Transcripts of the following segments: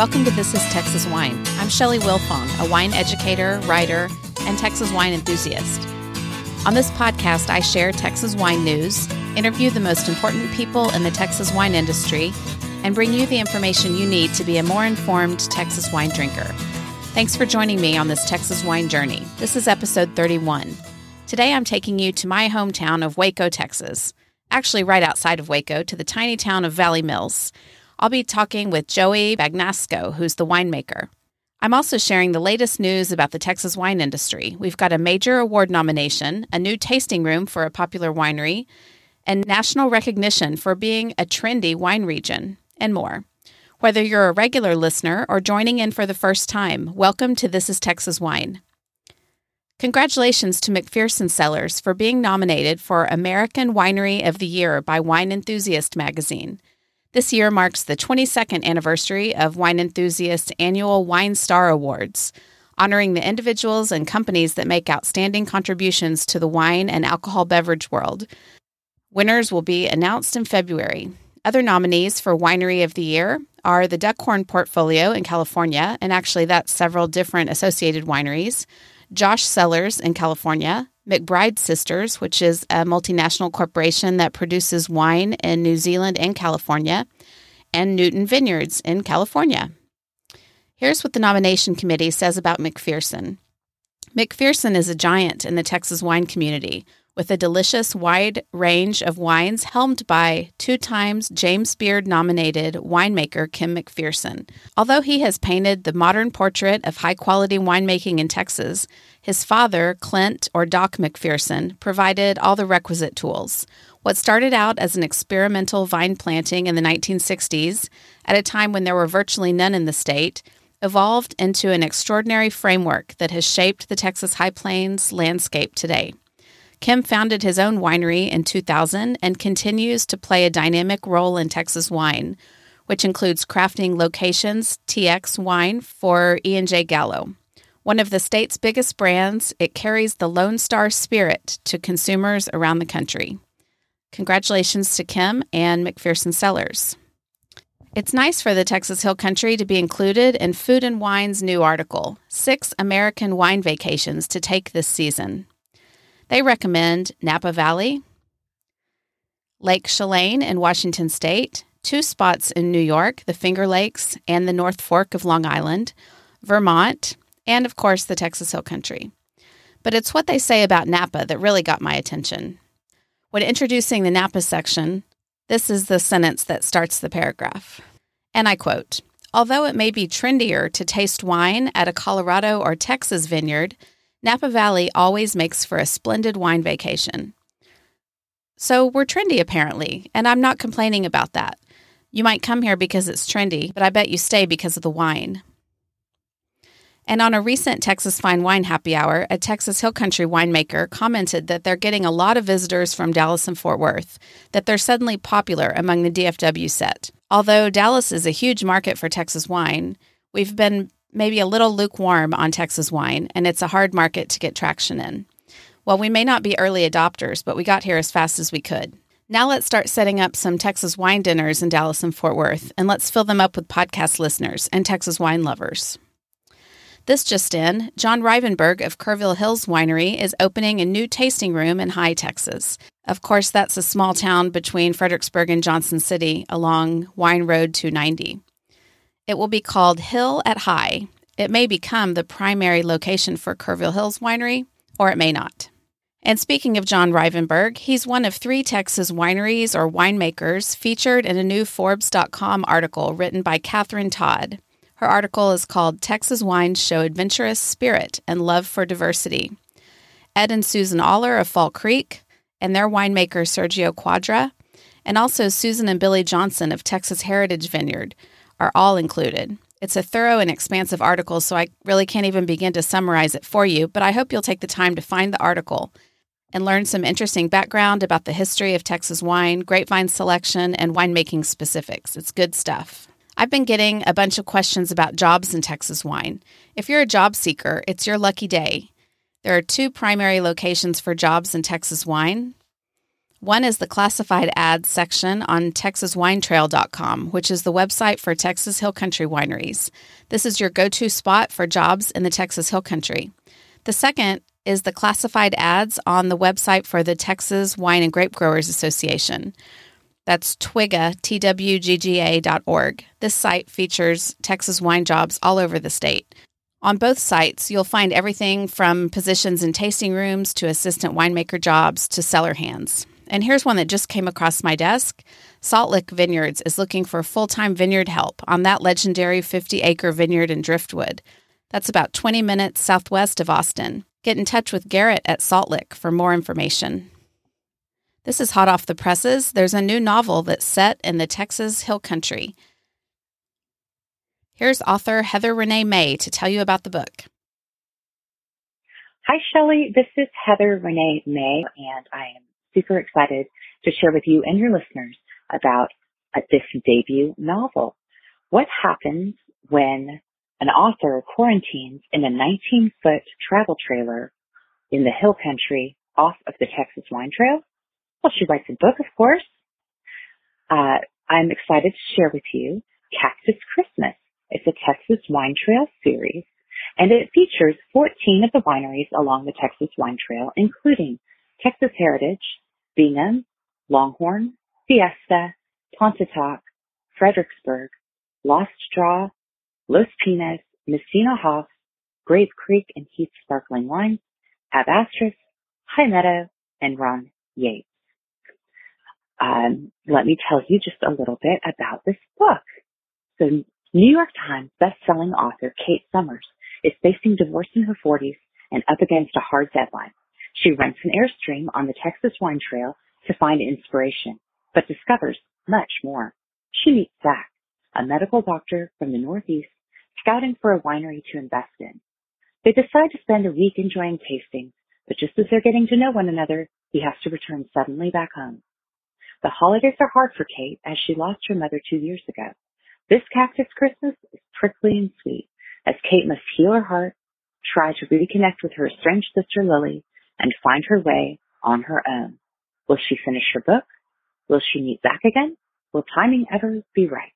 Welcome to This is Texas Wine. I'm Shelley Wilfong, a wine educator, writer, and Texas wine enthusiast. On this podcast, I share Texas wine news, interview the most important people in the Texas wine industry, and bring you the information you need to be a more informed Texas wine drinker. Thanks for joining me on this Texas wine journey. This is episode 31. Today I'm taking you to my hometown of Waco, Texas, actually right outside of Waco, to the tiny town of Valley Mills. I'll be talking with Joey Bagnasco, who's the winemaker. I'm also sharing the latest news about the Texas wine industry. We've got a major award nomination, a new tasting room for a popular winery, and national recognition for being a trendy wine region, and more. Whether you're a regular listener or joining in for the first time, welcome to This is Texas Wine. Congratulations to McPherson Cellars for being nominated for American Winery of the Year by Wine Enthusiast magazine. This year marks the 22nd anniversary of Wine Enthusiast's annual Wine Star Awards, honoring the individuals and companies that make outstanding contributions to the wine and alcohol beverage world. Winners will be announced in February. Other nominees for Winery of the Year are the Duckhorn Portfolio in California, and actually that's several different associated wineries, Josh Cellars in California, McBride Sisters, which is a multinational corporation that produces wine in New Zealand and California, and Newton Vineyards in California. Here's what the nomination committee says about McPherson. McPherson is a giant in the Texas wine community with a delicious wide range of wines helmed by two times James Beard nominated winemaker Kim McPherson. Although he has painted the modern portrait of high quality winemaking in Texas, his father, Clint or Doc McPherson, provided all the requisite tools. What started out as an experimental vine planting in the 1960s, at a time when there were virtually none in the state, evolved into an extraordinary framework that has shaped the Texas High Plains landscape today. Kim founded his own winery in 2000 and continues to play a dynamic role in Texas wine, which includes crafting locations TX wine for E&J Gallo. One of the state's biggest brands, it carries the Lone Star spirit to consumers around the country. Congratulations to Kim and McPherson Cellars. It's nice for the Texas Hill Country to be included in Food and Wine's new article, Six American Wine Vacations to Take This Season. They recommend Napa Valley, Lake Chelan in Washington State, two spots in New York, the Finger Lakes and the North Fork of Long Island, Vermont, and of course the Texas Hill Country. But it's what they say about Napa that really got my attention. When introducing the Napa section, this is the sentence that starts the paragraph. And I quote Although it may be trendier to taste wine at a Colorado or Texas vineyard, Napa Valley always makes for a splendid wine vacation. So we're trendy, apparently, and I'm not complaining about that. You might come here because it's trendy, but I bet you stay because of the wine. And on a recent Texas Fine Wine Happy Hour, a Texas Hill Country winemaker commented that they're getting a lot of visitors from Dallas and Fort Worth, that they're suddenly popular among the DFW set. Although Dallas is a huge market for Texas wine, we've been maybe a little lukewarm on Texas wine, and it's a hard market to get traction in. Well, we may not be early adopters, but we got here as fast as we could. Now let's start setting up some Texas wine dinners in Dallas and Fort Worth, and let's fill them up with podcast listeners and Texas wine lovers. This just in, John Rivenburgh of Kerrville Hills Winery is opening a new tasting room in Hye, Texas. Of course, that's a small town between Fredericksburg and Johnson City along Wine Road 290. It will be called Hill at Hye. It may become the primary location for Kerrville Hills Winery, or it may not. And speaking of John Rivenburgh, he's one of three Texas wineries or winemakers featured in a new Forbes.com article written by Catherine Todd. Her article is called Texas Wines Show Adventurous Spirit and Love for Diversity. Ed and Susan Auler of Fall Creek, and their winemaker Sergio Cuadra, and also Susan and Billy Johnson of Texas Heritage Vineyard, are all included. It's a thorough and expansive article, so I really can't even begin to summarize it for you, but I hope you'll take the time to find the article and learn some interesting background about the history of Texas wine, grapevine selection, and winemaking specifics. It's good stuff. I've been getting a bunch of questions about jobs in Texas wine. If you're a job seeker, it's your lucky day. There are two primary locations for jobs in Texas wine One is the classified ads section on TexasWineTrail.com, which is the website for Texas Hill Country wineries. This is your go to spot for jobs in the Texas Hill Country. The second is the classified ads on the website for the Texas Wine and Grape Growers Association. That's twigga, T-W-G-G-A dot. This site features Texas wine jobs all over the state. On both sites, you'll find everything from positions in tasting rooms to assistant winemaker jobs to cellar hands. And here's one that just came across my desk. Salt Lick Vineyards is looking for full time vineyard help on that legendary 50 acre vineyard in Driftwood. That's about 20 minutes southwest of Austin. Get in touch with Garrett at Salt Lick for more information. This is hot off the presses. There's a new novel that's set in the Texas Hill Country. Here's author Heather Renee May to tell you about the book. Hi, Shelley. This is Heather Renee May, and I am super excited to share with you and your listeners about uh, this debut novel. What happens when an author quarantines in a 19 foot travel trailer in the hill country off of the Texas Wine Trail? Well, she writes a book, of course. Uh, I'm excited to share with you Cactus Christmas. It's a Texas Wine Trail series, and it features 14 of the wineries along the Texas Wine Trail, including Texas Heritage, Bingham, Longhorn, Fiesta, Pontotoc, Fredericksburg, Lost Draw, Los Pinos, Messina Hof, Grape Creek and Heath Sparkling Wines, Ab Astris, Hye Meadow, and Ron Yates. Um, let me tell you just a little bit about this book. So New York Times best-selling author Kate Summers is facing divorce in her 40s and up against a hard deadline. She rents an Airstream on the Texas Wine Trail to find inspiration, but discovers much more. She meets Zach, a medical doctor from the Northeast, scouting for a winery to invest in. They decide to spend a week enjoying tasting, but just as they're getting to know one another, he has to return suddenly back home. The holidays are hard for Kate as she lost her mother two years ago. This cactus Christmas is prickly and sweet as Kate must heal her heart, try to reconnect with her estranged sister Lily, and find her way on her own. Will she finish her book? Will she meet Zach again? Will timing ever be right?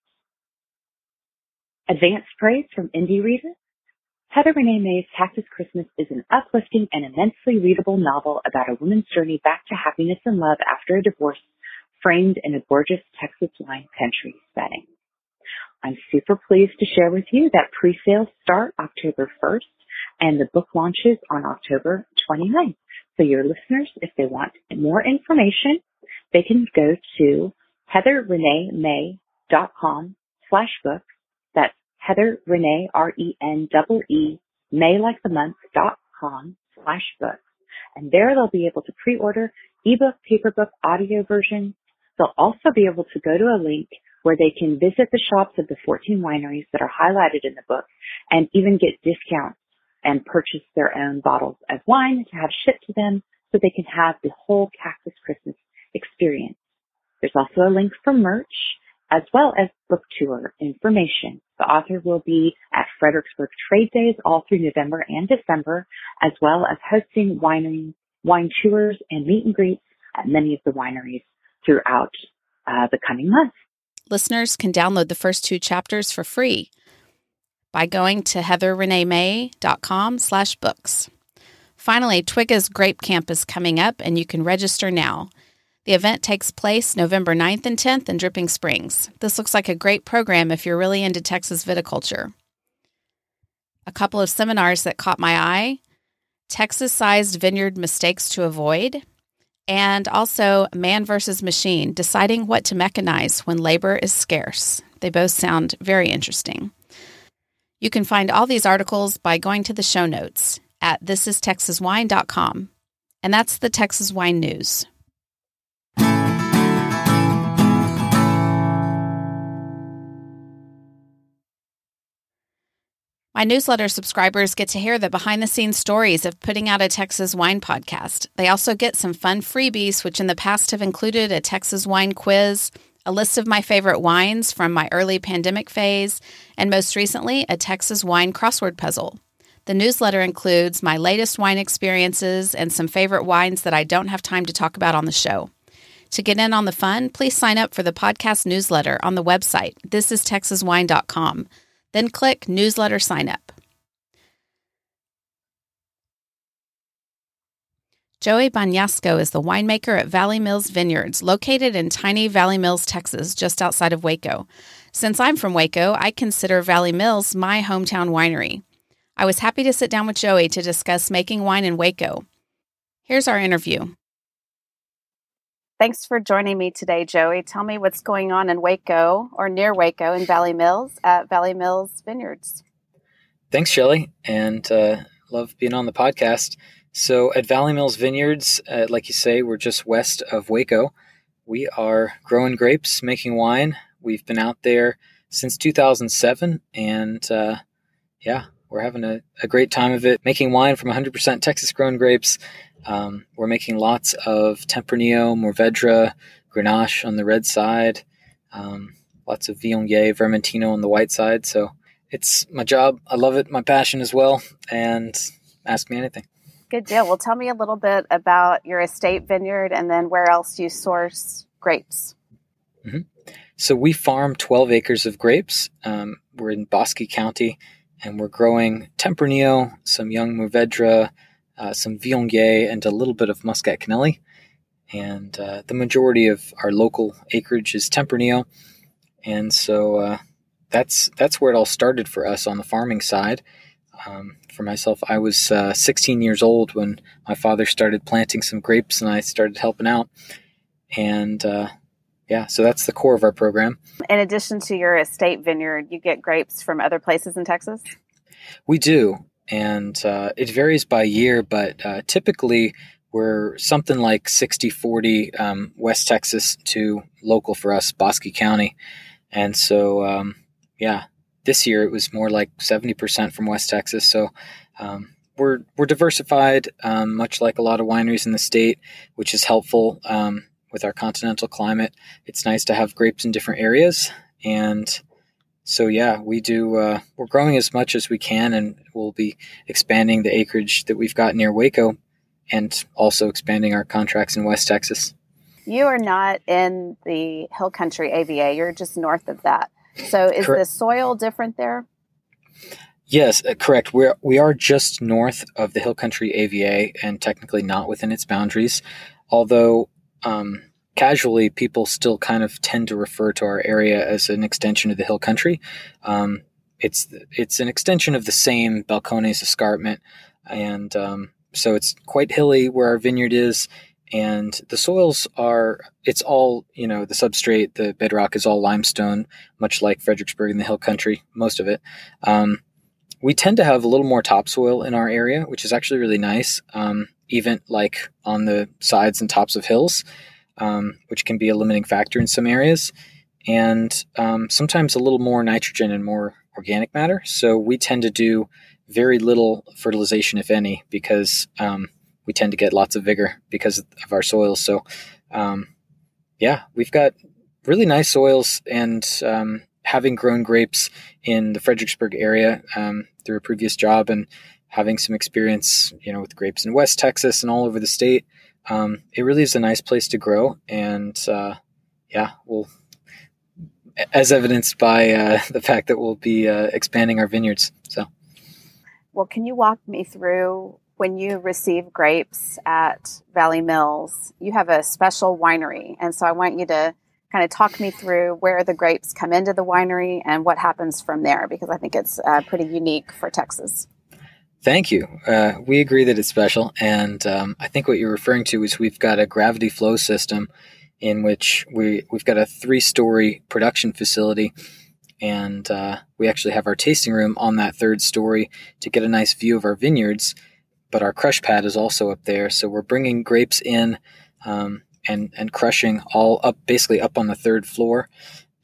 Advance praise from Indie Reader. Heather Renee May's Cactus Christmas is an uplifting and immensely readable novel about a woman's journey back to happiness and love after a divorce, framed in a gorgeous Texas wine country setting. I'm super pleased to share with you that pre-sales start October 1st and the book launches on October 29th. So your listeners, if they want more information, they can go to heatherreneemay.com slash book. That's Heather Renee, R-E-N-E-E, May like the month dot com slash book. And there they'll be able to pre-order ebook, paperbook, audio version. They'll also be able to go to a link where they can visit the shops of the 14 wineries that are highlighted in the book and even get discounts and purchase their own bottles of wine to have shipped to them so they can have the whole Cactus Christmas experience. There's also a link for merch as well as book tour information. The author will be at Fredericksburg Trade Days all through November and December, as well as hosting winery, wine tours and meet and greets at many of the wineries throughout uh, the coming months listeners can download the first two chapters for free by going to heatherreneemay.com slash books. Finally, Twigga's Grape Camp is coming up and you can register now. The event takes place November 9th and 10th in Dripping Springs. This looks like a great program if you're really into Texas viticulture. A couple of seminars that caught my eye Texas sized vineyard mistakes to avoid and also Man versus Machine, deciding what to mechanize when labor is scarce. They both sound very interesting. You can find all these articles by going to the show notes at thisistexaswine.com. And that's the Texas Wine News. My newsletter subscribers get to hear the behind the scenes stories of putting out a Texas wine podcast. They also get some fun freebies, which in the past have included a Texas wine quiz, a list of my favorite wines from my early pandemic phase, and most recently, a Texas wine crossword puzzle. The newsletter includes my latest wine experiences and some favorite wines that I don't have time to talk about on the show. To get in on the fun, please sign up for the podcast newsletter on the website, thisistexaswine.com. Then click Newsletter Sign Up. Joey Bagnasco is the winemaker at Valley Mills Vineyards, located in tiny Valley Mills, Texas, just outside of Waco. Since I'm from Waco, I consider Valley Mills my hometown winery. I was happy to sit down with Joey to discuss making wine in Waco. Here's our interview. Thanks for joining me today, Joey. Tell me what's going on in Waco or near Waco in Valley Mills at Valley Mills Vineyards. Thanks, Shelly, and uh, love being on the podcast. So, at Valley Mills Vineyards, uh, like you say, we're just west of Waco. We are growing grapes, making wine. We've been out there since 2007, and uh, yeah, we're having a, a, great time of it, making wine from 100% Texas grown grapes um, we're making lots of Tempranillo, Mourvedre, Grenache on the red side, um, lots of Viognier, Vermentino on the white side. So it's my job. I love it, my passion as well. And ask me anything. Good deal. Well, tell me a little bit about your estate vineyard and then where else you source grapes. Mm-hmm. So we farm 12 acres of grapes. Um, we're in Bosque County and we're growing Tempranillo, some young Mourvedre, uh, some Viognier, and a little bit of Muscat Canelli. And uh, the majority of our local acreage is Tempranillo, and so uh, that's that's where it all started for us on the farming side. Um, for myself, I was uh, 16 years old when my father started planting some grapes, and I started helping out. And uh, yeah, so that's the core of our program. In addition to your estate vineyard, you get grapes from other places in Texas. We do and uh, it varies by year, but uh, typically we're something like 60 40 um, West Texas to local for us, Bosque County. And so, um, yeah, this year it was more like 70% from West Texas. So, um, we're, we're diversified, um, much like a lot of wineries in the state, which is helpful um, with our continental climate. It's nice to have grapes in different areas. And so yeah, we do. Uh, we're growing as much as we can, and we'll be expanding the acreage that we've got near Waco, and also expanding our contracts in West Texas. You are not in the Hill Country AVA. You're just north of that. So is correct. the soil different there? Yes, uh, correct. We're we are just north of the Hill Country AVA, and technically not within its boundaries. Although um, casually, people still kind of tend to refer to our area as an extension of the hill country. Um, it's it's an extension of the same Balcones escarpment, and um, so it's quite hilly where our vineyard is. And the soils are, it's all, you know, the substrate, the bedrock is all limestone, much like Fredericksburg in the hill country, most of it. Um, we tend to have a little more topsoil in our area, which is actually really nice, um, even like on the sides and tops of hills um, which can be a limiting factor in some areas, and um, sometimes a little more nitrogen and more organic matter. So we tend to do very little fertilization, if any, because um, we tend to get lots of vigor because of our soils. So, um, yeah, we've got really nice soils, and um, having grown grapes in the Fredericksburg area um, through a previous job and having some experience, you know, with grapes in West Texas and all over the state, um, it really is a nice place to grow. And uh, yeah, we'll, as evidenced by uh, the fact that we'll be uh, expanding our vineyards. So, well, can you walk me through when you receive grapes at Valley Mills? You have a special winery, and so I want you to kind of talk me through where the grapes come into the winery and what happens from there because I think it's uh, pretty unique for Texas. Thank you. Uh, we agree that it's special, and um, I think what you're referring to is we've got a gravity flow system in which we we've got a three story production facility, and uh, we actually have our tasting room on that third story to get a nice view of our vineyards. But our crush pad is also up there, so we're bringing grapes in um, and and crushing all up basically up on the third floor,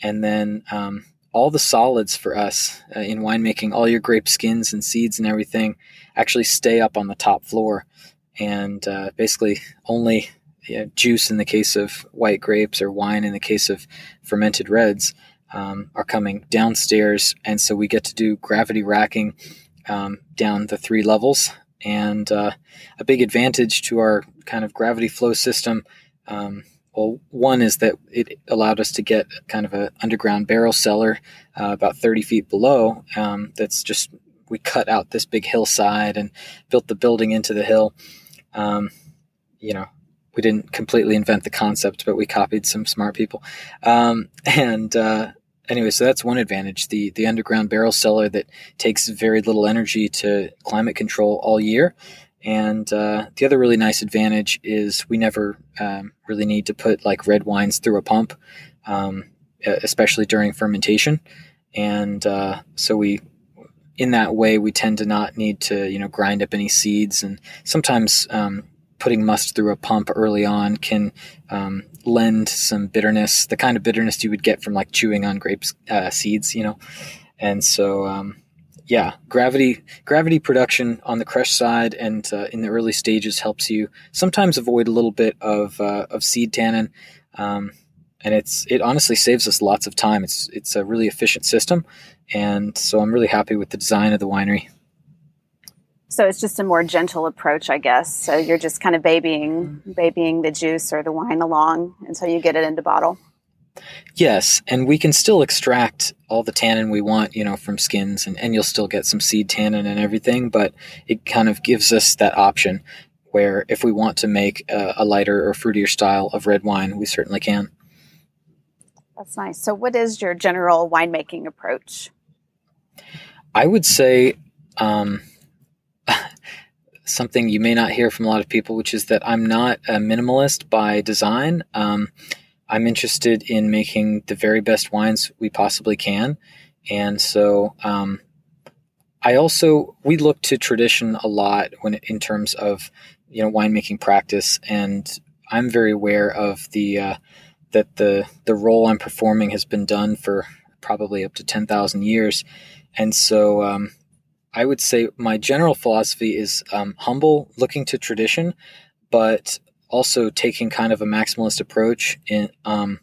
and then um, all the solids for us uh, in winemaking, all your grape skins and seeds and everything actually stay up on the top floor. And uh, basically, only juice in the case of white grapes or wine in the case of fermented reds um, are coming downstairs. And so we get to do gravity racking um, down the three levels. And uh, a big advantage to our kind of gravity flow system um, well, one is that it allowed us to get kind of an underground barrel cellar uh, about 30 feet below. Um, that's just we cut out this big hillside and built the building into the hill. Um, you know, we didn't completely invent the concept, but we copied some smart people. Um, and uh, anyway, so that's one advantage: the the underground barrel cellar that takes very little energy to climate control all year. And uh, the other really nice advantage is we never um, really need to put like red wines through a pump, um, especially during fermentation. And uh, so we, in that way, we tend to not need to you know grind up any seeds. And sometimes um, putting must through a pump early on can um, lend some bitterness, the kind of bitterness you would get from like chewing on grapes uh, seeds, you know. And so um, yeah, gravity gravity production on the crush side and uh, in the early stages helps you sometimes avoid a little bit of uh, of seed tannin, um, and it's it honestly saves us lots of time. It's it's a really efficient system, and so I'm really happy with the design of the winery. So it's just a more gentle approach, I guess. So you're just kind of babying babying the juice or the wine along until you get it into bottle. Yes, and we can still extract all the tannin we want, you know, from skins, and, and you'll still get some seed tannin and everything, but it kind of gives us that option where if we want to make a, a lighter or fruitier style of red wine, we certainly can. That's nice. So, what is your general winemaking approach? I would say um, something you may not hear from a lot of people, which is that I'm not a minimalist by design. Um, I'm interested in making the very best wines we possibly can. And so, um, I also, we look to tradition a lot when in terms of, you know, winemaking practice. And I'm very aware of the, uh, that the, the role I'm performing has been done for probably up to 10,000 years. And so, um, I would say my general philosophy is um, humble, looking to tradition, but also taking kind of a maximalist approach in um,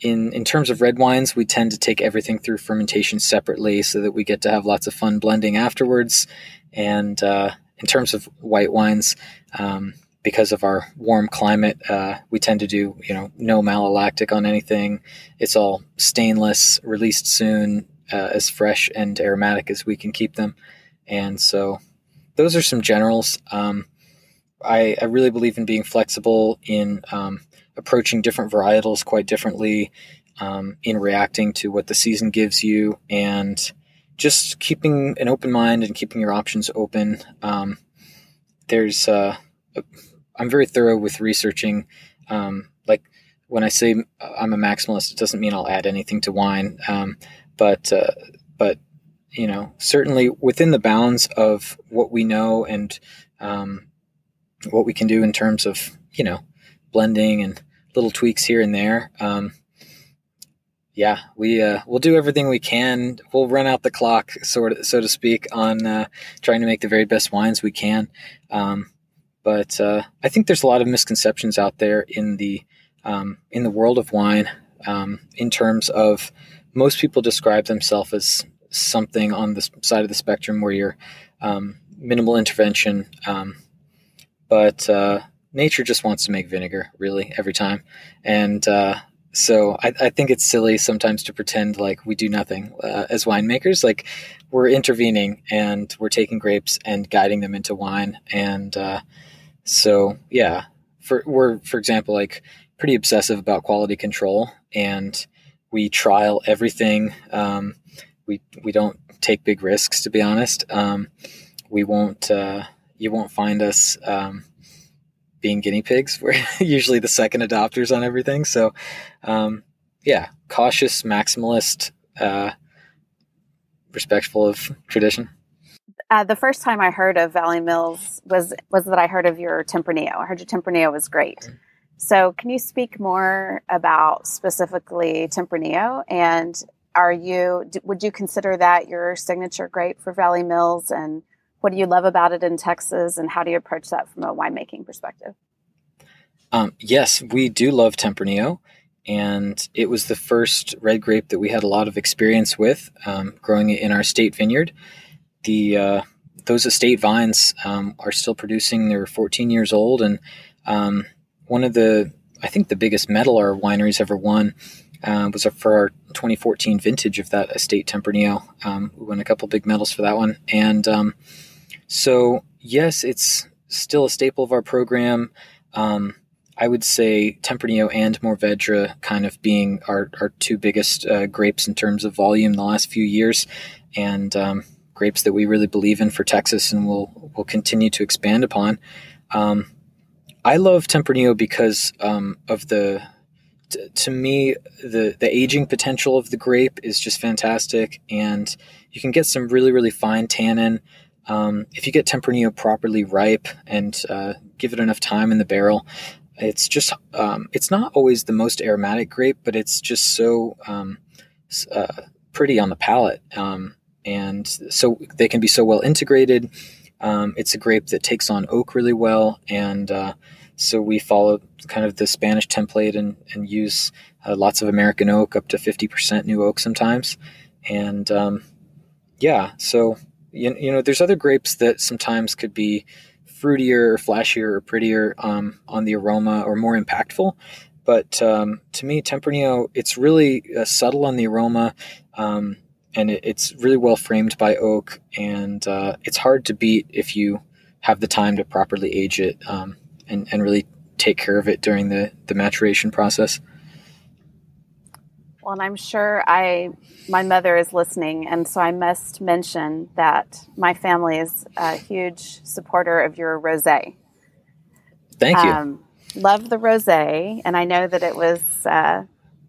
in in terms of red wines we tend to take everything through fermentation separately so that we get to have lots of fun blending afterwards. And uh, in terms of white wines um, because of our warm climate uh, we tend to do you know no malolactic on anything. It's all stainless released soon uh, as fresh and aromatic as we can keep them and so those are some generals um, I, I really believe in being flexible in um, approaching different varietals quite differently, um, in reacting to what the season gives you, and just keeping an open mind and keeping your options open. Um, there's, uh, I'm very thorough with researching. Um, like when I say I'm a maximalist, it doesn't mean I'll add anything to wine, um, but uh, but you know certainly within the bounds of what we know and um, what we can do in terms of you know blending and little tweaks here and there. Um, yeah, we uh, we'll do everything we can. We'll run out the clock, sort of, so to speak, on uh, trying to make the very best wines we can. Um, but uh, I think there's a lot of misconceptions out there in the um, in the world of wine, um, in terms of most people describe themselves as something on the side of the spectrum where you're um, minimal intervention, um, but uh, nature just wants to make vinegar really every time. And uh, so I, I, think it's silly sometimes to pretend like we do nothing uh, as winemakers. Like we're intervening and we're taking grapes and guiding them into wine. And uh, so yeah for we're for example like pretty obsessive about quality control. And we trial everything um, we we don't take big risks to be honest um, we won't uh, you won't find us um, being guinea pigs. We're usually the second adopters on everything. So, um, yeah, cautious, maximalist, uh, respectful of tradition. Uh, the first time I heard of Valley Mills was was that I heard of your Tempranillo. I heard your Tempranillo was great. Mm-hmm. So, can you speak more about specifically Tempranillo? And are you would you consider that your signature grape for Valley Mills? And what do you love about it in Texas, and how do you approach that from a winemaking perspective? Um, yes, we do love Tempranillo, and it was the first red grape that we had a lot of experience with, um, growing it in our state vineyard. The uh, those estate vines um, are still producing; they're 14 years old, and um, one of the I think the biggest medal our wineries ever won uh, was for our 2014 vintage of that estate Tempranillo. Um, we won a couple big medals for that one, and um, so yes, it's still a staple of our program. Um, I would say Tempranillo and Mourvedre kind of being our, our two biggest uh, grapes in terms of volume the last few years, and um, grapes that we really believe in for Texas and will will continue to expand upon. Um, I love Tempranillo because um, of the t- to me the the aging potential of the grape is just fantastic, and you can get some really really fine tannin. Um, if you get Tempranillo properly ripe and uh, give it enough time in the barrel, it's just um, it's not always the most aromatic grape, but it's just so um, uh, pretty on the palate, um, and so they can be so well integrated. Um, it's a grape that takes on oak really well, and uh, so we follow kind of the Spanish template and, and use uh, lots of American oak, up to 50% new oak sometimes. And um, yeah, so, you, you know, there's other grapes that sometimes could be fruitier or flashier or prettier um, on the aroma or more impactful. But um, to me, Tempranillo, it's really uh, subtle on the aroma. Um, and it, it's really well framed by oak, and uh, it's hard to beat if you have the time to properly age it um, and, and really take care of it during the, the maturation process. Well, and I'm sure I, my mother is listening, and so I must mention that my family is a huge supporter of your rosé. Thank you. Um, love the rosé, and I know that it was uh,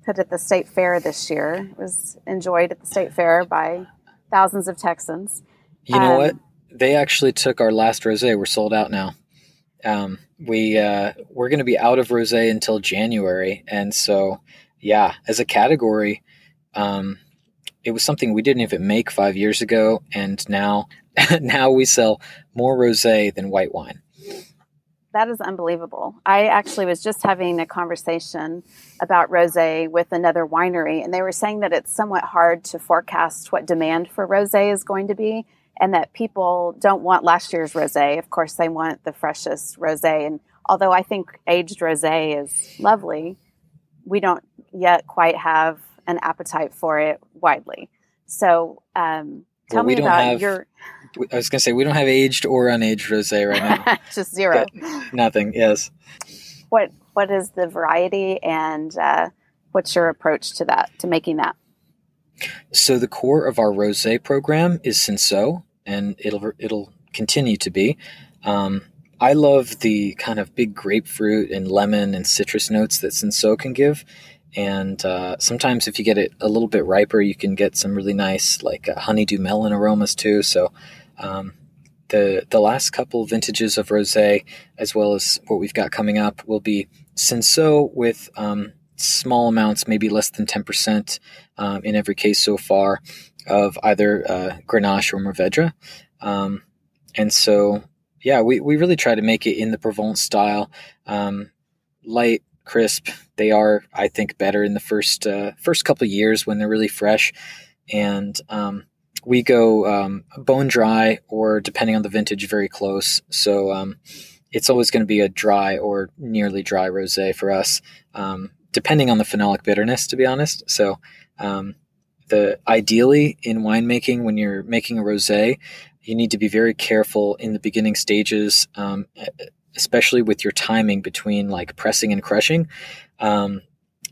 put at the state fair this year. It was enjoyed at the state fair by thousands of Texans. You know um, what? They actually took our last rosé. We're sold out now. Um, we uh, we're going to be out of rosé until January, and so yeah, as a category, um, it was something we didn't even make five years ago, and now now we sell more rosé than white wine. That is unbelievable. I actually was just having a conversation about rosé with another winery, and they were saying that it's somewhat hard to forecast what demand for rosé is going to be, and that people don't want last year's rosé. Of course, they want the freshest rosé. And although I think aged rosé is lovely, we don't yet quite have an appetite for it widely. So, um, tell well, me about have, your. I was going to say we don't have aged or unaged rosé right now. Just zero. nothing. Yes. What What is the variety, and uh, what's your approach to that to making that? So the core of our rosé program is Cinsault, and it'll it'll continue to be. Um, I love the kind of big grapefruit and lemon and citrus notes that Cinsault can give. And uh, sometimes, if you get it a little bit riper, you can get some really nice, like uh, honeydew melon aromas too. So, um, the the last couple vintages of rosé, as well as what we've got coming up, will be Cinsault with um, small amounts, maybe less than 10% um, in every case so far, of either uh, Grenache or Mourvedre. Um, and so, yeah, we, we really try to make it in the Provence style, um, light, crisp. They are, I think, better in the first uh, first couple years when they're really fresh. And um, we go um, bone dry or, depending on the vintage, very close. So um, it's always going to be a dry or nearly dry rosé for us. Um, depending on the phenolic bitterness, to be honest. So, um, the ideally in winemaking, when you're making a rosé, you need to be very careful in the beginning stages, um, especially with your timing between like pressing and crushing. Um,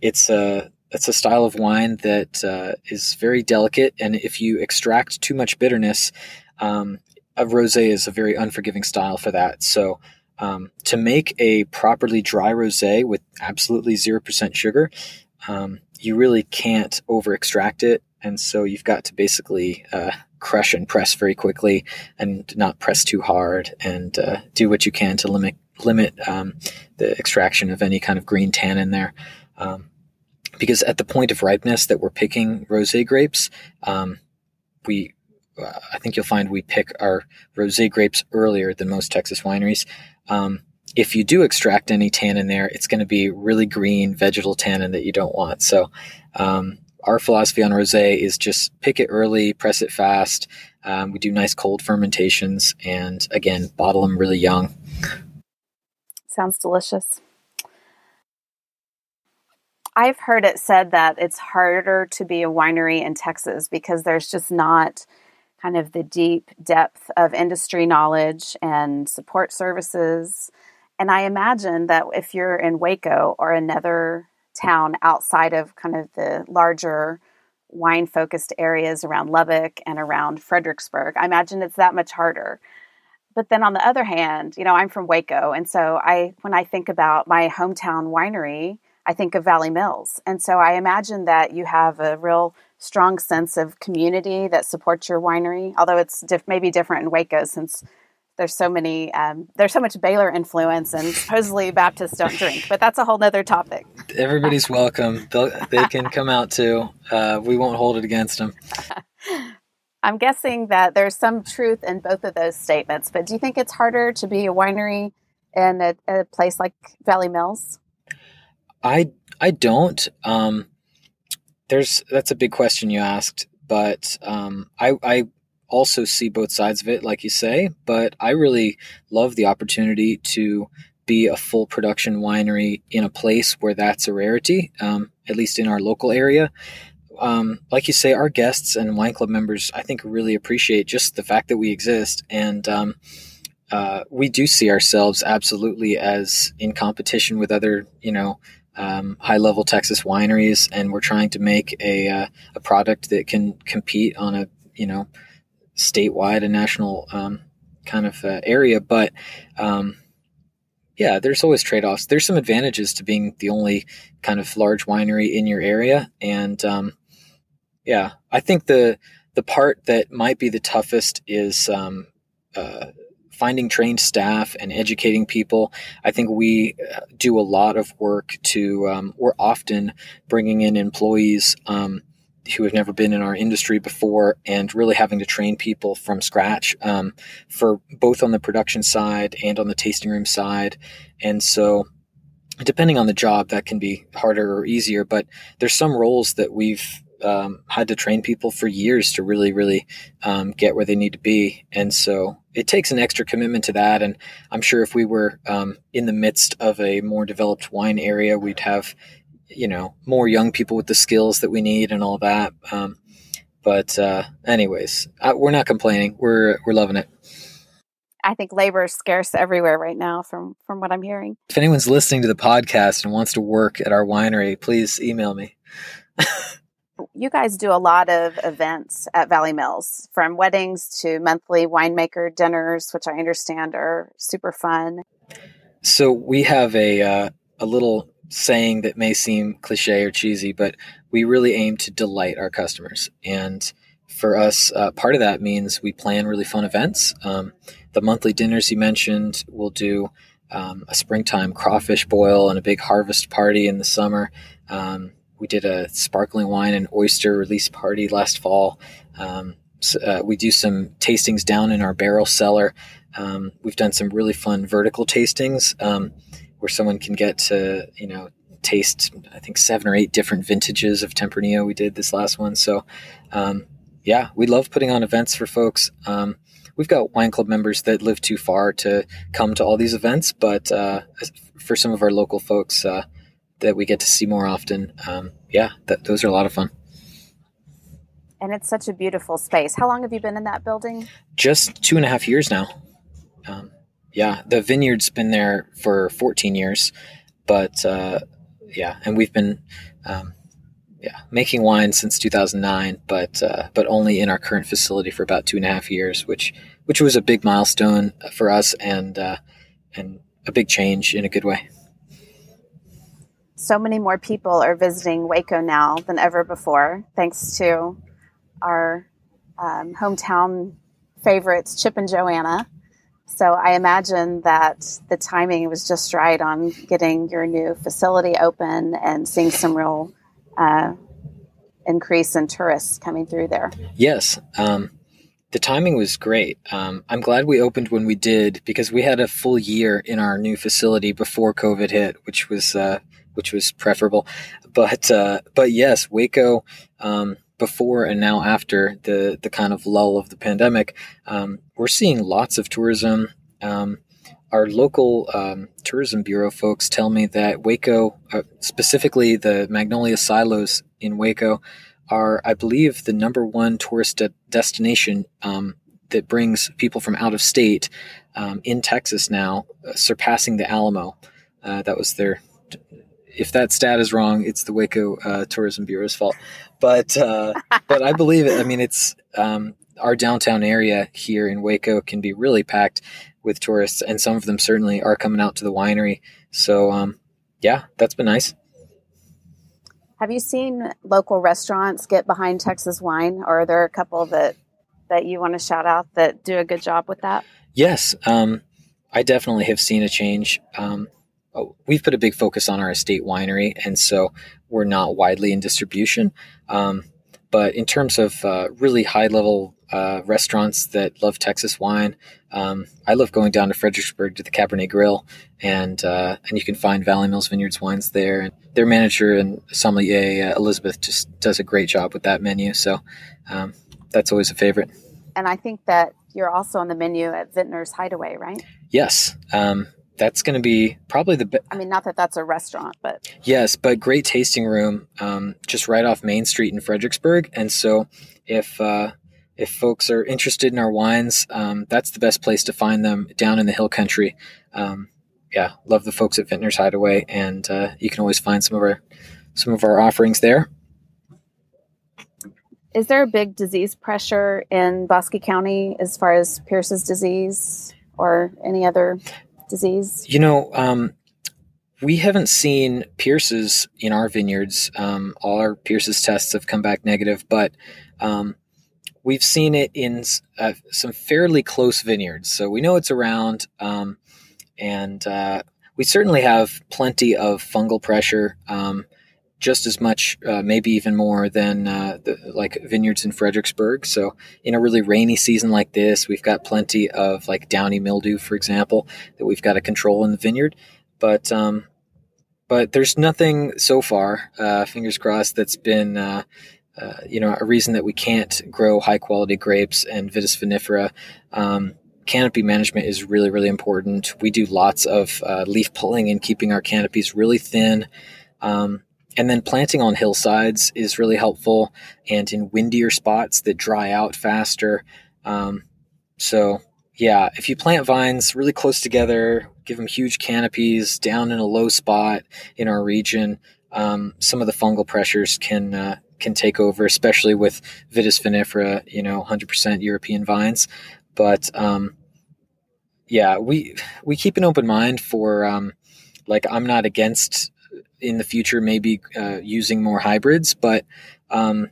it's a it's a style of wine that uh, is very delicate, and if you extract too much bitterness, um, a rosé is a very unforgiving style for that. So um, to make a properly dry rosé with absolutely 0% sugar, um, you really can't over extract it. And so you've got to basically uh, crush and press very quickly and not press too hard and uh, do what you can to limit limit um, the extraction of any kind of green tannin there. Um, because at the point of ripeness that we're picking rosé grapes, um, we I think you'll find we pick our rosé grapes earlier than most Texas wineries. Um, if you do extract any tannin there, it's going to be really green vegetal tannin that you don't want. So, um, our philosophy on rosé is just pick it early, press it fast. Um, we do nice cold fermentations, and again, bottle them really young. Sounds delicious. I've heard it said that it's harder to be a winery in Texas because there's just not kind of the deep depth of industry knowledge and support services. And I imagine that if you're in Waco or another town outside of kind of the larger wine focused areas around Lubbock and around Fredericksburg, I imagine it's that much harder. But then on the other hand, you know, I'm from Waco. And so I, when I think about my hometown winery, I think of Valley Mills. And so I imagine that you have a real strong sense of community that supports your winery, although it's diff- maybe different in Waco since there's so many, um, there's so much Baylor influence and supposedly Baptists don't drink, but that's a whole nother topic. Everybody's welcome. They'll, they can come out too. Uh, we won't hold it against them. I'm guessing that there's some truth in both of those statements, but do you think it's harder to be a winery in a, a place like Valley Mills? I I don't. Um, there's that's a big question you asked, but um, I I also see both sides of it, like you say. But I really love the opportunity to be a full production winery in a place where that's a rarity, um, at least in our local area. Um, like you say, our guests and wine club members, I think, really appreciate just the fact that we exist, and um, uh, we do see ourselves absolutely as in competition with other, you know, um, high level Texas wineries, and we're trying to make a uh, a product that can compete on a you know statewide and national um, kind of uh, area. But um, yeah, there's always trade offs. There's some advantages to being the only kind of large winery in your area, and um, yeah, I think the the part that might be the toughest is um, uh, finding trained staff and educating people. I think we uh, do a lot of work to, um, we're often bringing in employees um, who have never been in our industry before and really having to train people from scratch um, for both on the production side and on the tasting room side. And so, depending on the job, that can be harder or easier, but there's some roles that we've um, had to train people for years to really, really um, get where they need to be. And so it takes an extra commitment to that. And I'm sure if we were um, in the midst of a more developed wine area, we'd have, you know, more young people with the skills that we need and all that. Um, but uh, anyways, I, we're not complaining. We're we're loving it. I think labor is scarce everywhere right now, from from what I'm hearing. If anyone's listening to the podcast and wants to work at our winery, please email me. you guys do a lot of events at Valley Mills, from weddings to monthly winemaker dinners, which I understand are super fun. So we have a uh, a little saying that may seem cliche or cheesy, but we really aim to delight our customers. And for us, uh, part of that means we plan really fun events. Um, the monthly dinners you mentioned, we'll do um, a springtime crawfish boil and a big harvest party in the summer. Um, we did a sparkling wine and oyster release party last fall. Um, so, uh, we do some tastings down in our barrel cellar. Um, we've done some really fun vertical tastings um, where someone can get to, you know, taste, I think, seven or eight different vintages of Tempranillo. We did this last one. So, um, yeah, we love putting on events for folks. Um, we've got wine club members that live too far to come to all these events, but uh, for some of our local folks, uh, that we get to see more often. Um, yeah, that, those are a lot of fun. And it's such a beautiful space. How long have you been in that building? Just two and a half years now. Um, yeah, the vineyard's been there for 14 years, but uh, yeah, and we've been um, yeah making wine since 2009, but uh, but only in our current facility for about two and a half years, which which was a big milestone for us and uh, and a big change in a good way so many more people are visiting Waco now than ever before, thanks to our um, hometown favorites, Chip and Joanna. So I imagine that the timing was just right on getting your new facility open and seeing some real uh, increase in tourists coming through there. Yes. Um, the timing was great. Um, I'm glad we opened when we did because we had a full year in our new facility before COVID hit, which was uh, which was preferable. But uh, but yes, Waco um, before and now after the the kind of lull of the pandemic, um, we're seeing lots of tourism. Um, our local um, tourism bureau folks tell me that Waco, uh, specifically the Magnolia Silos in Waco, are, I believe, the number one tourist de- destination um, that brings people from out of state um, in Texas now, uh, surpassing the Alamo. Uh, that was their. If that stat is wrong, it's the Waco uh, Tourism Bureau's fault. But uh, but I believe it. I mean, it's um, our downtown area here in Waco can be really packed with tourists, and some of them certainly are coming out to the winery. So, um, yeah, that's been nice. Have you seen local restaurants get behind Texas wine, or are there a couple that that you want to shout out that do a good job with that? Yes, um, I definitely have seen a change. Um, we've put a big focus on our estate winery, and so we're not widely in distribution. Um, but in terms of uh, really high level uh, restaurants that love Texas wine. Um, I love going down to Fredericksburg to the Cabernet Grill, and uh, and you can find Valley Mills Vineyards wines there. And their manager and sommelier uh, Elizabeth just does a great job with that menu. So um, that's always a favorite. And I think that you're also on the menu at Vintner's Hideaway, right? Yes. Um, that's going to be probably the best. I mean, not that that's a restaurant, but yes, but great tasting room, um, just right off Main Street in Fredericksburg. And so, if uh, if folks are interested in our wines, um, that's the best place to find them down in the hill country. Um, yeah, love the folks at Vintner's Hideaway, and uh, you can always find some of our some of our offerings there. Is there a big disease pressure in Bosque County as far as Pierce's disease or any other disease? You know, um, we haven't seen Pierce's in our vineyards. Um, all our Pierce's tests have come back negative, but um, we've seen it in uh, some fairly close vineyards, so we know it's around, um, and uh, we certainly have plenty of fungal pressure, um, just as much, uh, maybe even more than uh, the, like vineyards in Fredericksburg. So, in a really rainy season like this, we've got plenty of like downy mildew, for example, that we've got to control in the vineyard. But um, but there's nothing so far, uh, fingers crossed, that's been uh, uh, you know, a reason that we can't grow high quality grapes and Vitis vinifera. Um, canopy management is really, really important. We do lots of uh, leaf pulling and keeping our canopies really thin. Um, and then planting on hillsides is really helpful and in windier spots that dry out faster. Um, so, yeah, if you plant vines really close together, give them huge canopies down in a low spot in our region, um, some of the fungal pressures can uh, can take over, especially with Vitis vinifera, you know, 100% European vines. But um, yeah, we we keep an open mind for um, like I'm not against in the future maybe uh, using more hybrids, but um,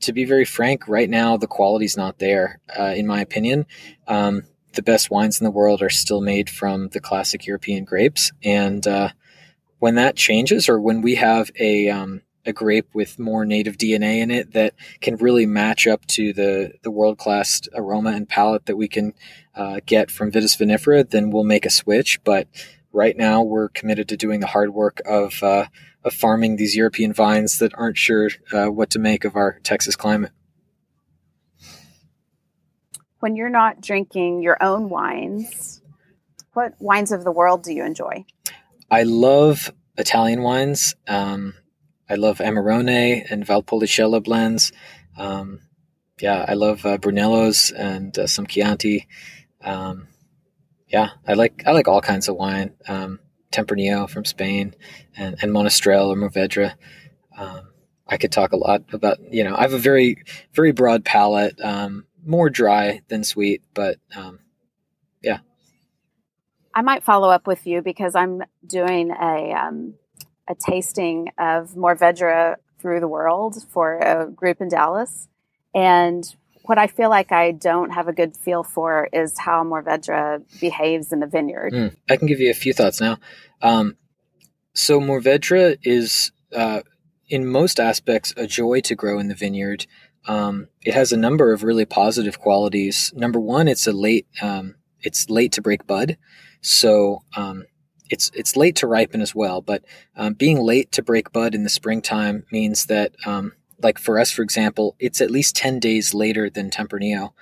to be very frank, right now the quality's not there, uh, in my opinion. Um, the best wines in the world are still made from the classic European grapes, and uh, when that changes, or when we have a um, a grape with more native DNA in it that can really match up to the, the world class aroma and palate that we can uh, get from Vitis vinifera, then we'll make a switch. But right now, we're committed to doing the hard work of, uh, of farming these European vines that aren't sure uh, what to make of our Texas climate. When you're not drinking your own wines, what wines of the world do you enjoy? I love Italian wines. Um, I love Amarone and Valpolicella blends. Um, yeah, I love uh, Brunellos and uh, some Chianti. Um, yeah, I like I like all kinds of wine. Um, Tempranillo from Spain and, and Monastrell or Mourvedre. Um, I could talk a lot about, you know, I have a very, very broad palate, um, more dry than sweet, but um, yeah. I might follow up with you because I'm doing a um, a tasting of Mourvedre through the world for a group in Dallas. And what I feel like I don't have a good feel for is how Mourvedre behaves in the vineyard. Mm, I can give you a few thoughts now. Um, so Mourvedre is, uh, in most aspects, a joy to grow in the vineyard. Um, it has a number of really positive qualities. Number one, it's a late, um, it's late to break bud. So um, it's it's late to ripen as well, but um, being late to break bud in the springtime means that, um, like for us, for example, it's at least ten days later than Tempranillo,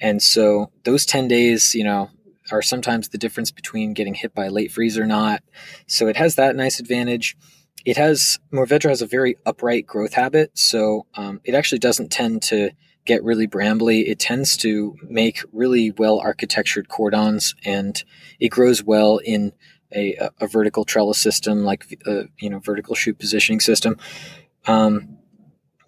and so those ten days, you know, are sometimes the difference between getting hit by a late freeze or not. So it has that nice advantage. It has Mourvedre has a very upright growth habit, so um, it actually doesn't tend to get really brambly. It tends to make really well architectured cordons, and it grows well in a, a vertical trellis system, like a uh, you know vertical shoot positioning system. Um,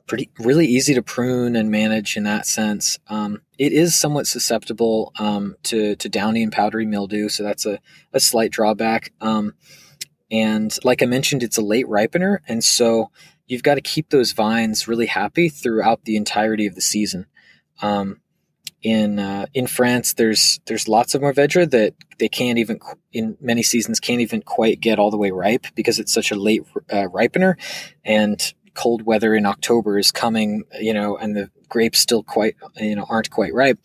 pretty really easy to prune and manage in that sense. Um, it is somewhat susceptible um, to to downy and powdery mildew, so that's a, a slight drawback. Um, and like I mentioned, it's a late ripener, and so you've got to keep those vines really happy throughout the entirety of the season. Um, in uh, in France, there's there's lots of Mourvedre that they can't even in many seasons can't even quite get all the way ripe because it's such a late uh, ripener, and cold weather in October is coming, you know, and the grapes still quite, you know, aren't quite ripe.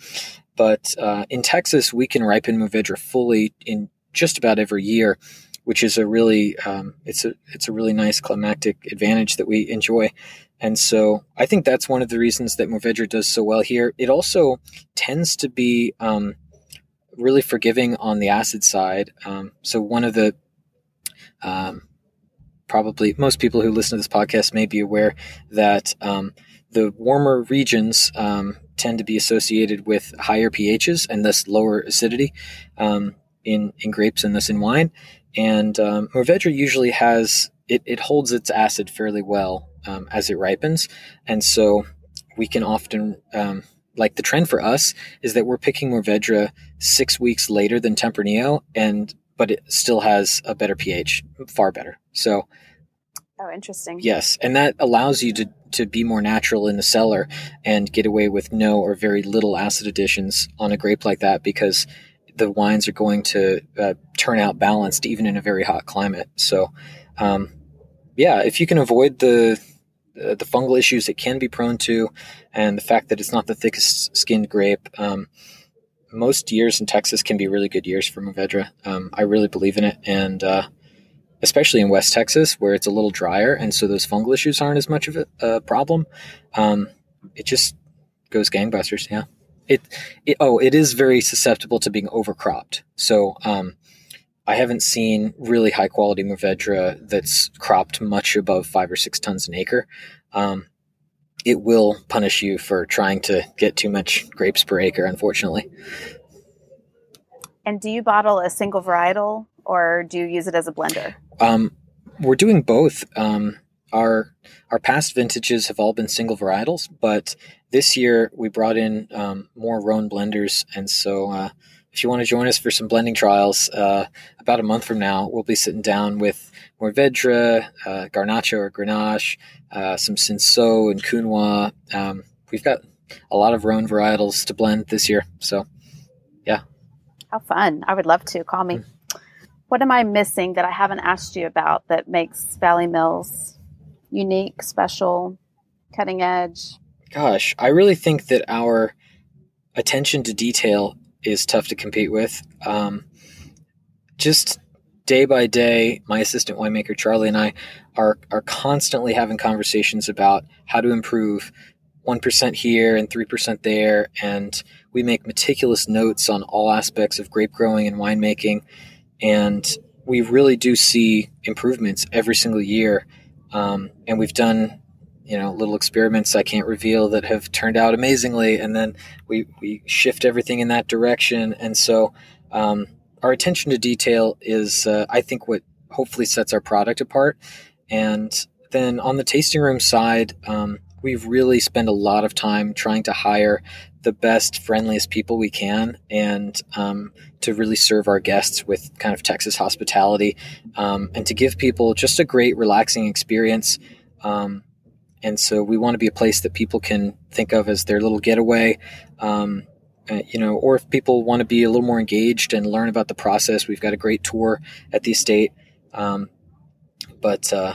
But uh, in Texas, we can ripen Mourvedre fully in just about every year, which is a really, um, it's a, it's a really nice climactic advantage that we enjoy. And so I think that's one of the reasons that Mourvedre does so well here. It also tends to be um, really forgiving on the acid side. Um, so one of the um, probably most people who listen to this podcast may be aware that um, the warmer regions um, tend to be associated with higher pHs and thus lower acidity um, in, in grapes and thus in wine. And um, Mourvedre usually has it, it holds its acid fairly well um, as it ripens, and so we can often um, like the trend for us is that we're picking Mourvedre six weeks later than Tempranillo, and but it still has a better pH, far better. So, oh, interesting. Yes, and that allows you to to be more natural in the cellar and get away with no or very little acid additions on a grape like that because the wines are going to uh, turn out balanced even in a very hot climate. So, um, yeah, if you can avoid the uh, the fungal issues it can be prone to, and the fact that it's not the thickest skinned grape, um, most years in Texas can be really good years for Mourvedre. Um, I really believe in it, and uh, especially in West Texas where it's a little drier, and so those fungal issues aren't as much of a, a problem. Um, it just goes gangbusters. Yeah. It, it, oh it is very susceptible to being overcropped. So um, I haven't seen really high quality Mourvedre that's cropped much above five or six tons an acre. Um, it will punish you for trying to get too much grapes per acre, unfortunately. And do you bottle a single varietal or do you use it as a blender? Um, we're doing both. Um, our our past vintages have all been single varietals, but this year we brought in um, more Rhone blenders, and so uh, if you want to join us for some blending trials, uh, about a month from now, we'll be sitting down with Mourvedre, uh, Garnacho or Grenache, uh, some Cinsault and Counoise. Um, we've got a lot of Rhone varietals to blend this year. So, yeah. How fun. I would love to. Call me. Mm-hmm. What am I missing that I haven't asked you about that makes Valley Mills unique, special, cutting edge? Gosh, I really think that our attention to detail is tough to compete with. Um, just day by day, my assistant winemaker Charlie and I are are constantly having conversations about how to improve one percent here and three percent there, and we make meticulous notes on all aspects of grape growing and winemaking, and we really do see improvements every single year. Um, and we've done you know little experiments I can't reveal that have turned out amazingly, and then we we shift everything in that direction. And so um, our attention to detail is, uh, I think, what hopefully sets our product apart. And then on the tasting room side, um, we've really spent a lot of time trying to hire the best, friendliest people we can, and um, to really serve our guests with kind of Texas hospitality, um, and to give people just a great, relaxing experience. Um, and so we want to be a place that people can think of as their little getaway um, uh, you know or if people want to be a little more engaged and learn about the process we've got a great tour at the estate um, but uh,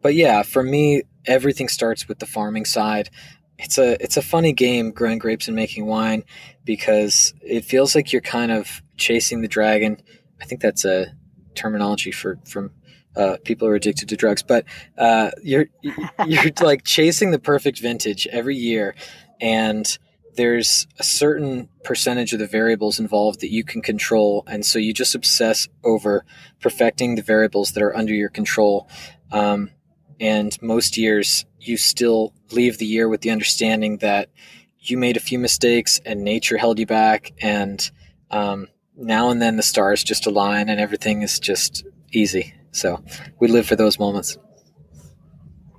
but yeah for me everything starts with the farming side. It's a it's a funny game growing grapes and making wine because it feels like you're kind of chasing the dragon. I think that's a terminology for from uh, people are addicted to drugs, but uh, you're you're like chasing the perfect vintage every year, and there's a certain percentage of the variables involved that you can control. And so you just obsess over perfecting the variables that are under your control. Um, and most years, you still leave the year with the understanding that you made a few mistakes and nature held you back. And um, now and then the stars just align and everything is just easy. So we live for those moments.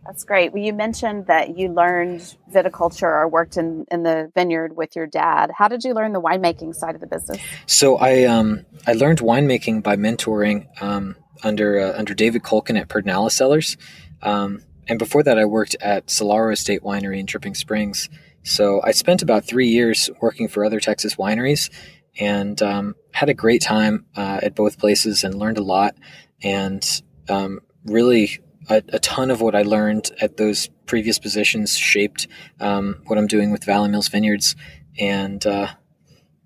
That's great. Well, you mentioned that you learned viticulture or worked in, in the vineyard with your dad. How did you learn the winemaking side of the business? So I um, I learned winemaking by mentoring um, under uh, under David Kuhlken at Pedernales Cellars, um, and before that I worked at Solaro Estate Winery in Dripping Springs. So I spent about three years working for other Texas wineries, and um, had a great time uh, at both places and learned a lot, and um, really a, a, ton of what I learned at those previous positions shaped um, what I'm doing with Valley Mills Vineyards. And uh,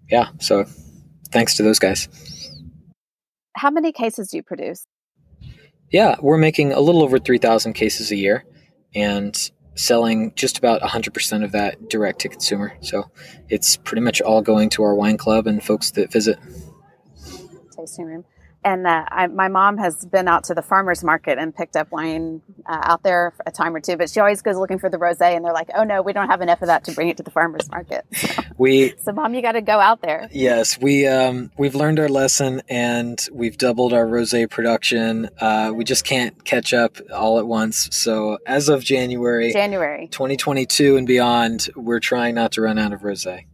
yeah, so thanks to those guys. How many cases do you produce? Yeah, we're making a little over 3,000 cases a year and selling just about 100% of that direct to consumer. So it's pretty much all going to our wine club and folks that visit. Tasting room and uh, I, my mom has been out to the farmers market and picked up wine uh, out there a time or two, but she always goes looking for the rosé, and they're like, "Oh no, we don't have enough of that to bring it to the farmers market." So, we so mom, you got to go out there. Yes, we um, we've learned our lesson, and we've doubled our rosé production. Uh, we just can't catch up all at once. So as of January, January 2022 and beyond, we're trying not to run out of rosé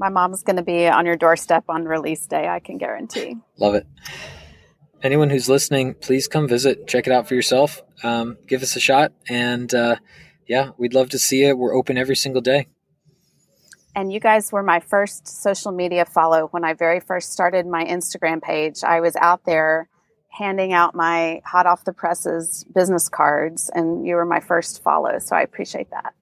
my mom's going to be on your doorstep on release day, I can guarantee. Love it. Anyone who's listening, please come visit, check it out for yourself, um, give us a shot, and uh, yeah, we'd love to see it. We're open every single day. And you guys were my first social media follow when I very first started my Instagram page. I was out there handing out my hot off the presses business cards, and you were my first follow. So I appreciate that.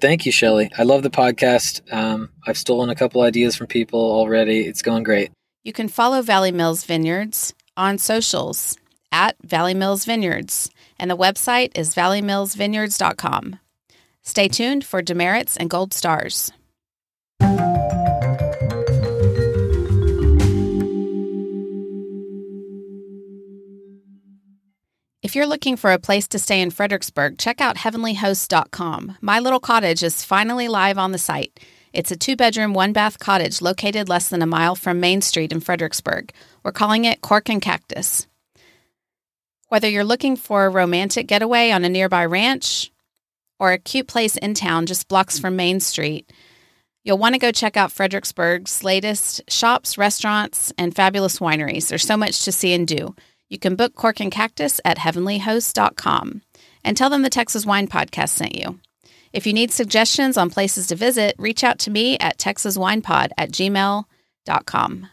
Thank you, Shelly. I love the podcast. Um, I've stolen a couple ideas from people already. It's going great. You can follow Valley Mills Vineyards on socials at Valley Mills Vineyards, and the website is valleymillsvineyards.com. Stay tuned for demerits and gold stars. If you're looking for a place to stay in Fredericksburg, check out heavenlyhost.com. My Little Cottage is finally live on the site. It's a two bedroom, one bath cottage located less than a mile from Main Street in Fredericksburg. We're calling it Cork and Cactus. Whether you're looking for a romantic getaway on a nearby ranch or a cute place in town just blocks from Main Street, you'll want to go check out Fredericksburg's latest shops, restaurants, and fabulous wineries. There's so much to see and do. You can book Cork and Cactus at heavenlyhost.com and tell them the Texas Wine Podcast sent you. If you need suggestions on places to visit, reach out to me at texaswinepod at gmail.com.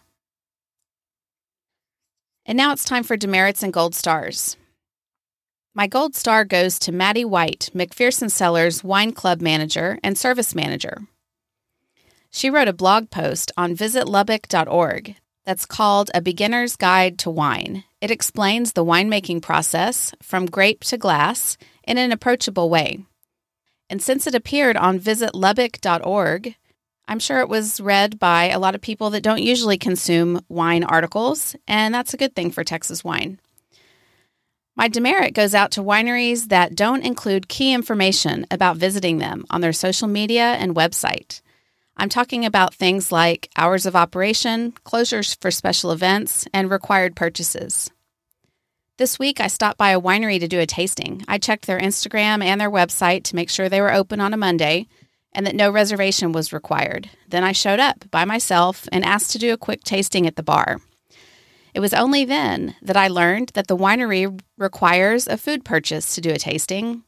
And now it's time for demerits and gold stars. My gold star goes to Maddie White, McPherson Cellars wine club manager and service manager. She wrote a blog post on visitlubbock.org that's called A Beginner's Guide to Wine. It explains the winemaking process from grape to glass in an approachable way. And since it appeared on visitlubbock.org, I'm sure it was read by a lot of people that don't usually consume wine articles, and that's a good thing for Texas wine. My demerit goes out to wineries that don't include key information about visiting them on their social media and website. I'm talking about things like hours of operation, closures for special events, and required purchases. This week, I stopped by a winery to do a tasting. I checked their Instagram and their website to make sure they were open on a Monday and that no reservation was required. Then I showed up by myself and asked to do a quick tasting at the bar. It was only then that I learned that the winery requires a food purchase to do a tasting,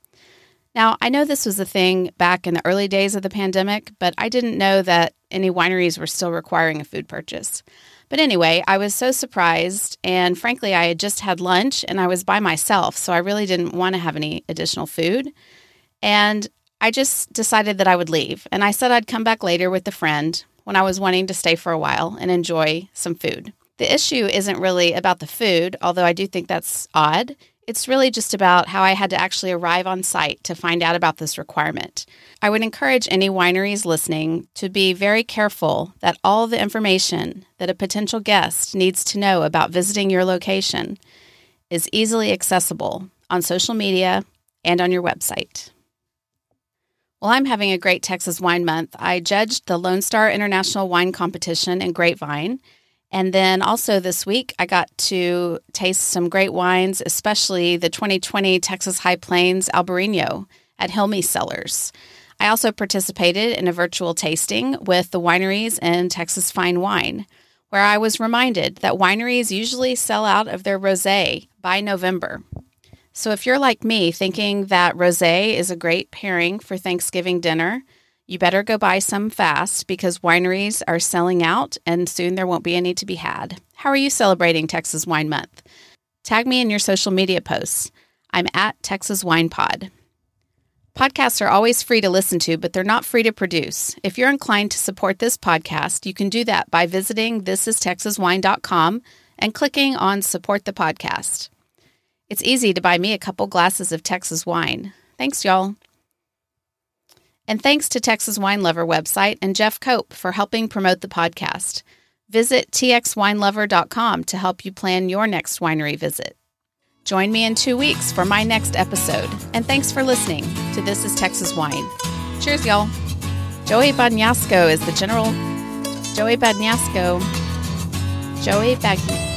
now, I know this was a thing back in the early days of the pandemic, but I didn't know that any wineries were still requiring a food purchase. But anyway, I was so surprised, and frankly, I had just had lunch and I was by myself, so I really didn't want to have any additional food. And I just decided that I would leave, and I said I'd come back later with a friend when I was wanting to stay for a while and enjoy some food. The issue isn't really about the food, although I do think that's odd. It's really just about how I had to actually arrive on site to find out about this requirement. I would encourage any wineries listening to be very careful that all the information that a potential guest needs to know about visiting your location is easily accessible on social media and on your website. While I'm having a great Texas Wine Month, I judged the Lone Star International Wine Competition in Grapevine and then also this week, I got to taste some great wines, especially the 2020 Texas High Plains Albarino at Hilmy Cellars. I also participated in a virtual tasting with the wineries in Texas Fine Wine, where I was reminded that wineries usually sell out of their rosé by November. So if you're like me thinking that rosé is a great pairing for Thanksgiving dinner, you better go buy some fast because wineries are selling out and soon there won't be any to be had. How are you celebrating Texas Wine Month? Tag me in your social media posts. I'm at Texas Wine Pod. Podcasts are always free to listen to, but they're not free to produce. If you're inclined to support this podcast, you can do that by visiting thisistexaswine.com and clicking on support the podcast. It's easy to buy me a couple glasses of Texas wine. Thanks, y'all. And thanks to Texas Wine Lover website and Jeff Cope for helping promote the podcast. Visit txwinelover.com to help you plan your next winery visit. Join me in two weeks for my next episode. And thanks for listening to This is Texas Wine. Cheers, y'all. Joey Bagnasco is the general. Joey Bagnasco. Joey Bag.